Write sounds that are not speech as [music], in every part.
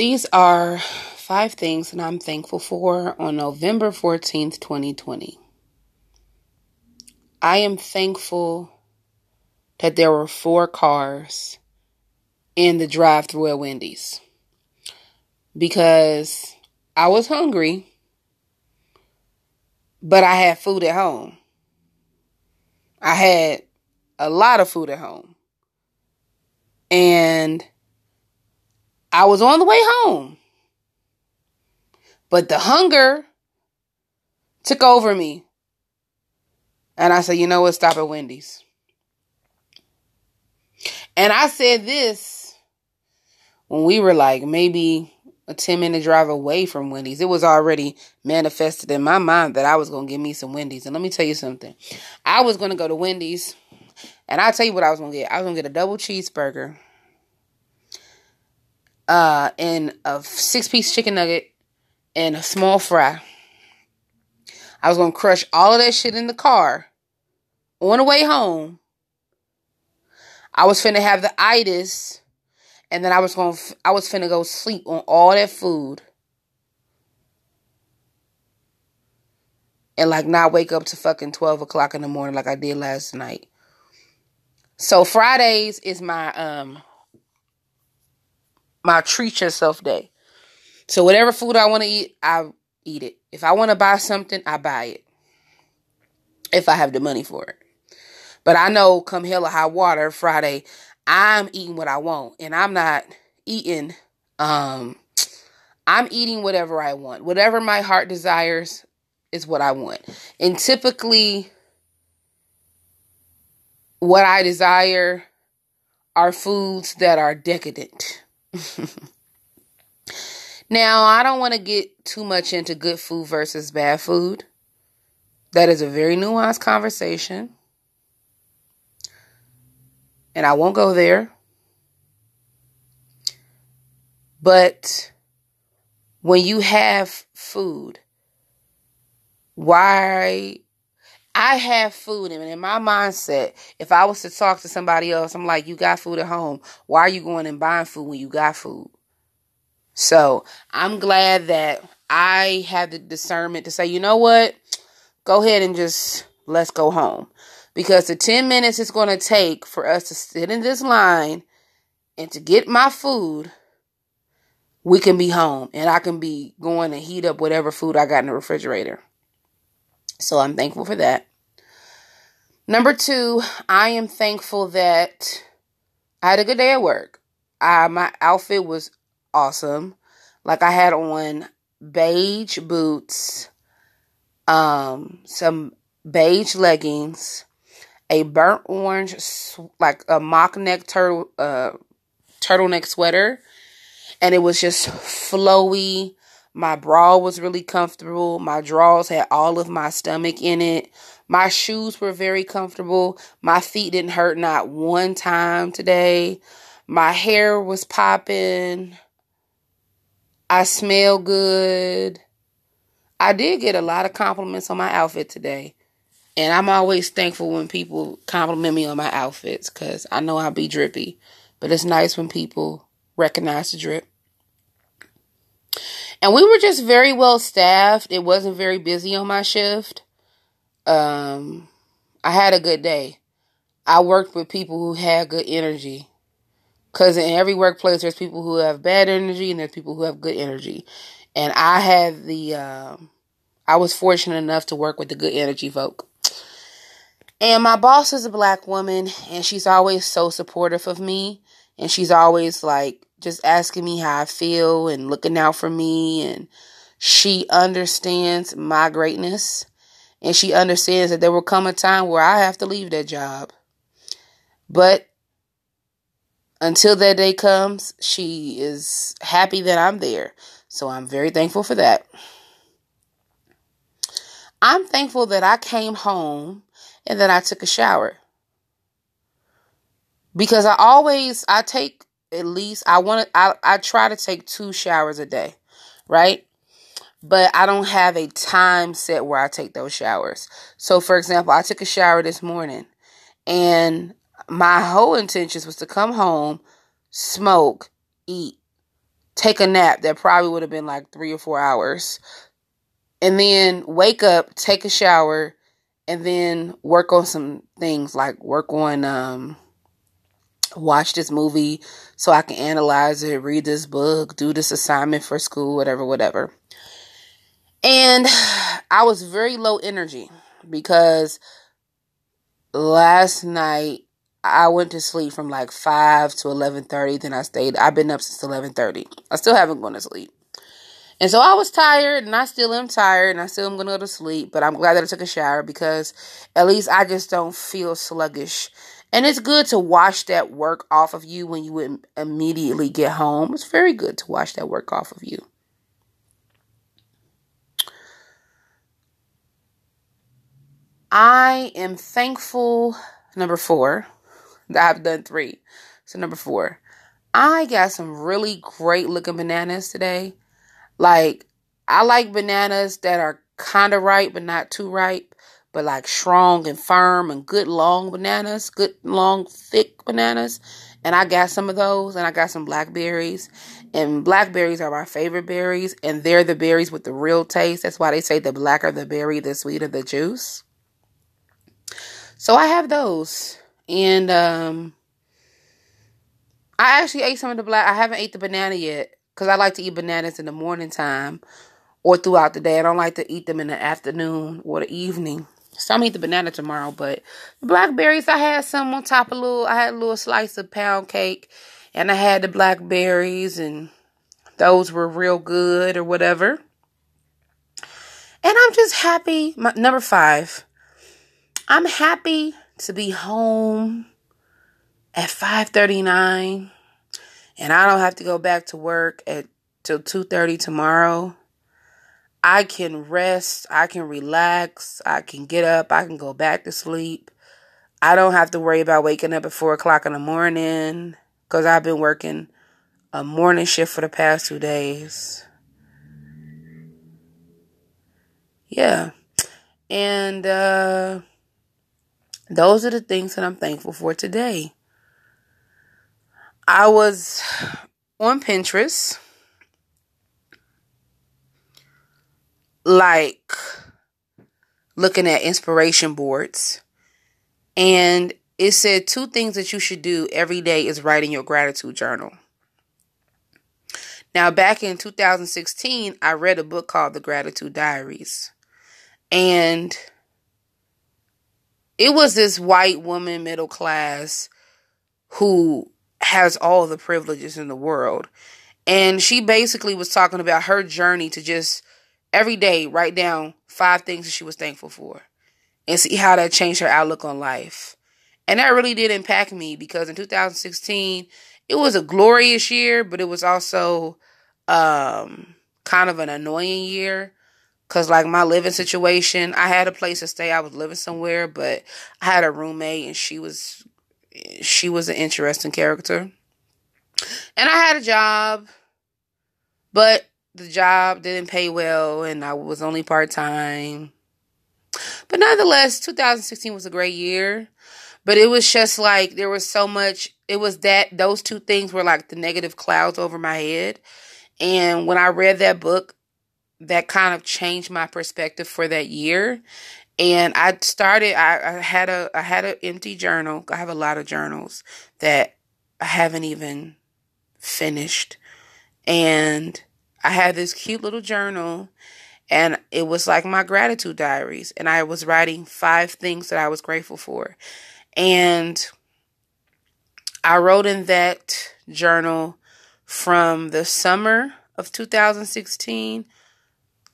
These are five things that I'm thankful for on November 14th, 2020. I am thankful that there were four cars in the drive through at Wendy's because I was hungry, but I had food at home. I had a lot of food at home. And I was on the way home. But the hunger took over me. And I said, you know what? Stop at Wendy's. And I said this when we were like maybe a 10 minute drive away from Wendy's. It was already manifested in my mind that I was going to get me some Wendy's. And let me tell you something. I was going to go to Wendy's and I'll tell you what I was going to get. I was going to get a double cheeseburger uh, and a six piece chicken nugget and a small fry. I was to crush all of that shit in the car on the way home. I was finna have the itis and then I was to I was finna go sleep on all that food. And like not wake up to fucking 12 o'clock in the morning like I did last night. So Fridays is my um my treat yourself day. So whatever food I want to eat, I eat it. If I want to buy something, I buy it. If I have the money for it. But I know come hell or high water Friday, I'm eating what I want. And I'm not eating um I'm eating whatever I want. Whatever my heart desires is what I want. And typically what I desire are foods that are decadent. [laughs] now, I don't want to get too much into good food versus bad food. That is a very nuanced conversation. And I won't go there. But when you have food, why I have food, and in my mindset, if I was to talk to somebody else, I'm like, you got food at home. Why are you going and buying food when you got food? So I'm glad that I had the discernment to say, you know what? Go ahead and just let's go home. Because the 10 minutes it's going to take for us to sit in this line and to get my food, we can be home and I can be going to heat up whatever food I got in the refrigerator. So I'm thankful for that. Number two, I am thankful that I had a good day at work. I, my outfit was awesome. Like I had on beige boots, um, some beige leggings, a burnt orange, like a mock neck turtle, uh, turtleneck sweater, and it was just flowy, my bra was really comfortable. My drawers had all of my stomach in it. My shoes were very comfortable. My feet didn't hurt not one time today. My hair was popping. I smell good. I did get a lot of compliments on my outfit today. And I'm always thankful when people compliment me on my outfits because I know I'll be drippy. But it's nice when people recognize the drip. And we were just very well staffed. It wasn't very busy on my shift. Um, I had a good day. I worked with people who had good energy. Because in every workplace, there's people who have bad energy and there's people who have good energy. And I had the, um, I was fortunate enough to work with the good energy folk. And my boss is a black woman and she's always so supportive of me. And she's always like, just asking me how I feel and looking out for me. And she understands my greatness. And she understands that there will come a time where I have to leave that job. But until that day comes, she is happy that I'm there. So I'm very thankful for that. I'm thankful that I came home and that I took a shower. Because I always I take at least I want to I, I try to take two showers a day, right? But I don't have a time set where I take those showers. So for example, I took a shower this morning and my whole intentions was to come home, smoke, eat, take a nap that probably would have been like three or four hours, and then wake up, take a shower, and then work on some things like work on um watch this movie so I can analyze it, read this book, do this assignment for school, whatever, whatever. And [sighs] I was very low energy because last night I went to sleep from like 5 to 11:30 then I stayed I've been up since 11:30. I still haven't gone to sleep. And so I was tired and I still am tired and I still am going to go to sleep, but I'm glad that I took a shower because at least I just don't feel sluggish. And it's good to wash that work off of you when you immediately get home. It's very good to wash that work off of you. I am thankful, number four, that I've done three. So, number four, I got some really great looking bananas today. Like, I like bananas that are kind of ripe but not too ripe, but like strong and firm and good long bananas, good long thick bananas. And I got some of those, and I got some blackberries. And blackberries are my favorite berries, and they're the berries with the real taste. That's why they say the blacker the berry, the sweeter the juice. So I have those. And um I actually ate some of the black I haven't ate the banana yet cuz I like to eat bananas in the morning time or throughout the day. I don't like to eat them in the afternoon or the evening. So I'm eat the banana tomorrow, but the blackberries I had some on top of a little I had a little slice of pound cake and I had the blackberries and those were real good or whatever. And I'm just happy. My, number 5. I'm happy to be home at 5:39 and I don't have to go back to work at till 2:30 tomorrow. I can rest, I can relax, I can get up, I can go back to sleep. I don't have to worry about waking up at four o'clock in the morning because I've been working a morning shift for the past two days. Yeah. And uh those are the things that I'm thankful for today. I was on Pinterest, like looking at inspiration boards, and it said two things that you should do every day is writing your gratitude journal. Now, back in 2016, I read a book called The Gratitude Diaries. And it was this white woman, middle class, who has all the privileges in the world. And she basically was talking about her journey to just every day write down five things that she was thankful for and see how that changed her outlook on life. And that really did impact me because in 2016, it was a glorious year, but it was also um, kind of an annoying year Cause like my living situation, I had a place to stay. I was living somewhere, but I had a roommate and she was she was an interesting character. And I had a job, but the job didn't pay well and I was only part-time. But nonetheless, 2016 was a great year. But it was just like there was so much it was that those two things were like the negative clouds over my head. And when I read that book, that kind of changed my perspective for that year. And I started. I, I had a. I had an empty journal. I have a lot of journals that I haven't even finished, and I had this cute little journal, and it was like my gratitude diaries. And I was writing five things that I was grateful for, and I wrote in that journal from the summer of 2016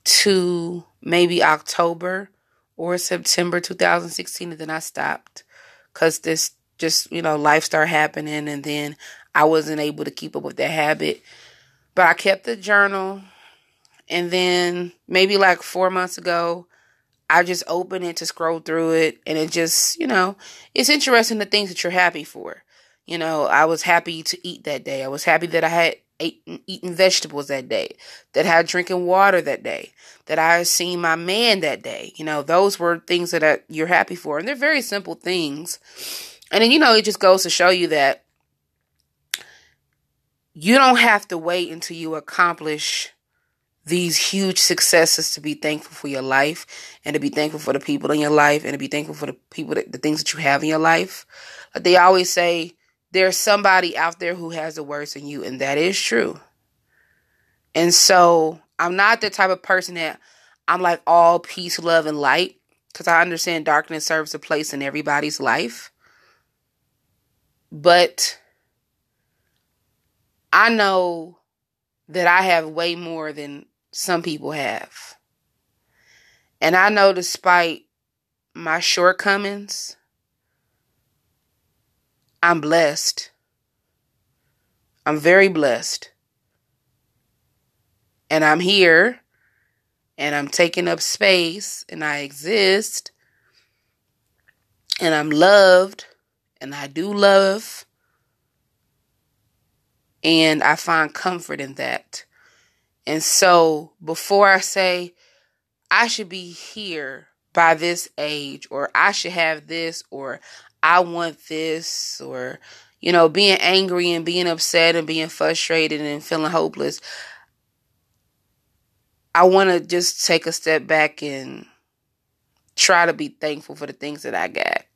to maybe October or September 2016, and then I stopped because this just, you know, life started happening, and then I wasn't able to keep up with that habit. But I kept the journal, and then maybe like four months ago, I just opened it to scroll through it, and it just, you know, it's interesting the things that you're happy for. You know, I was happy to eat that day. I was happy that I had ate, eating vegetables that day, that I had drinking water that day, that I had seen my man that day. You know, those were things that I, you're happy for. And they're very simple things. And then, you know, it just goes to show you that you don't have to wait until you accomplish these huge successes to be thankful for your life and to be thankful for the people in your life and to be thankful for the people that the things that you have in your life. They always say there's somebody out there who has it worse than you and that is true. And so I'm not the type of person that I'm like all peace, love and light because I understand darkness serves a place in everybody's life. But I know that I have way more than some people have. And I know despite my shortcomings, I'm blessed. I'm very blessed. And I'm here and I'm taking up space and I exist and I'm loved and I do love and I find comfort in that. And so before I say I should be here by this age or I should have this or I want this or you know being angry and being upset and being frustrated and feeling hopeless I want to just take a step back and try to be thankful for the things that I got.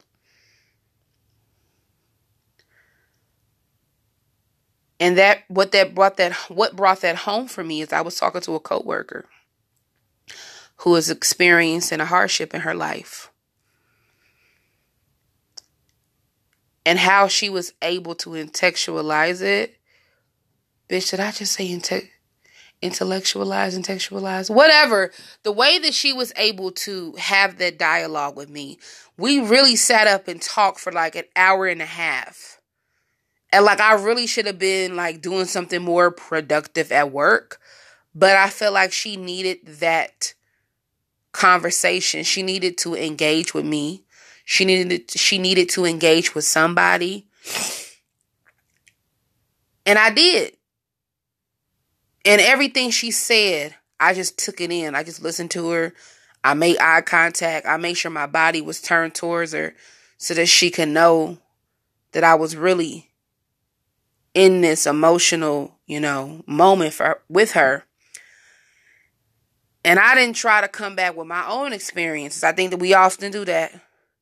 And that what that brought that what brought that home for me is I was talking to a coworker who is experiencing a hardship in her life. And how she was able to intellectualize it. Bitch, did I just say inte- intellectualize, intellectualize, whatever. The way that she was able to have that dialogue with me, we really sat up and talked for like an hour and a half and like I really should have been like doing something more productive at work, but I feel like she needed that conversation. She needed to engage with me. She needed to, she needed to engage with somebody. And I did. And everything she said, I just took it in. I just listened to her. I made eye contact. I made sure my body was turned towards her so that she could know that I was really in this emotional, you know, moment for with her. And I didn't try to come back with my own experiences. I think that we often do that.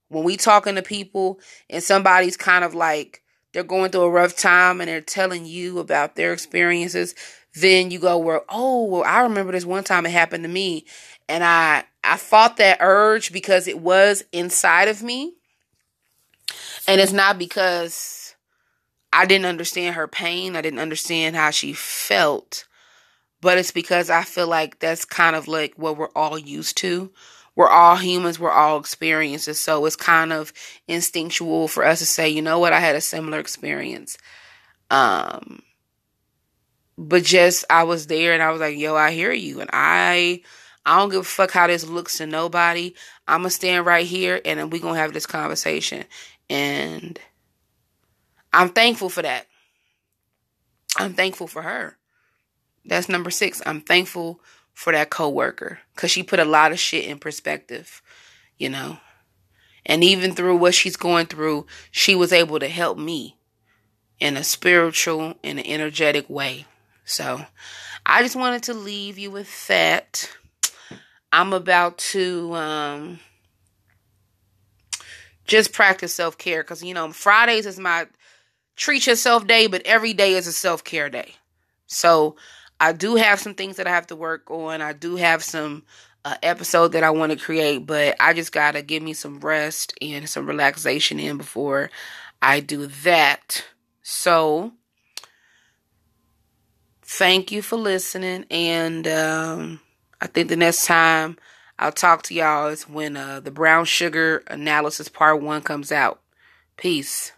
When we talking to people and somebody's kind of like they're going through a rough time and they're telling you about their experiences, then you go, Well, oh, well, I remember this one time it happened to me. And I I fought that urge because it was inside of me. And it's not because I didn't understand her pain. I didn't understand how she felt. But it's because I feel like that's kind of like what we're all used to. We're all humans, we're all experiences. So it's kind of instinctual for us to say, you know what, I had a similar experience. Um but just I was there and I was like, yo, I hear you. And I I don't give a fuck how this looks to nobody. I'ma stand right here and then we gonna have this conversation. And I'm thankful for that. I'm thankful for her. That's number six. I'm thankful for that coworker because she put a lot of shit in perspective, you know. And even through what she's going through, she was able to help me in a spiritual and an energetic way. So I just wanted to leave you with that. I'm about to um, just practice self care because you know Fridays is my treat yourself day, but every day is a self care day. So I do have some things that I have to work on. I do have some uh, episode that I want to create, but I just gotta give me some rest and some relaxation in before I do that. So thank you for listening, and um, I think the next time I'll talk to y'all is when uh, the brown sugar analysis part one comes out. Peace.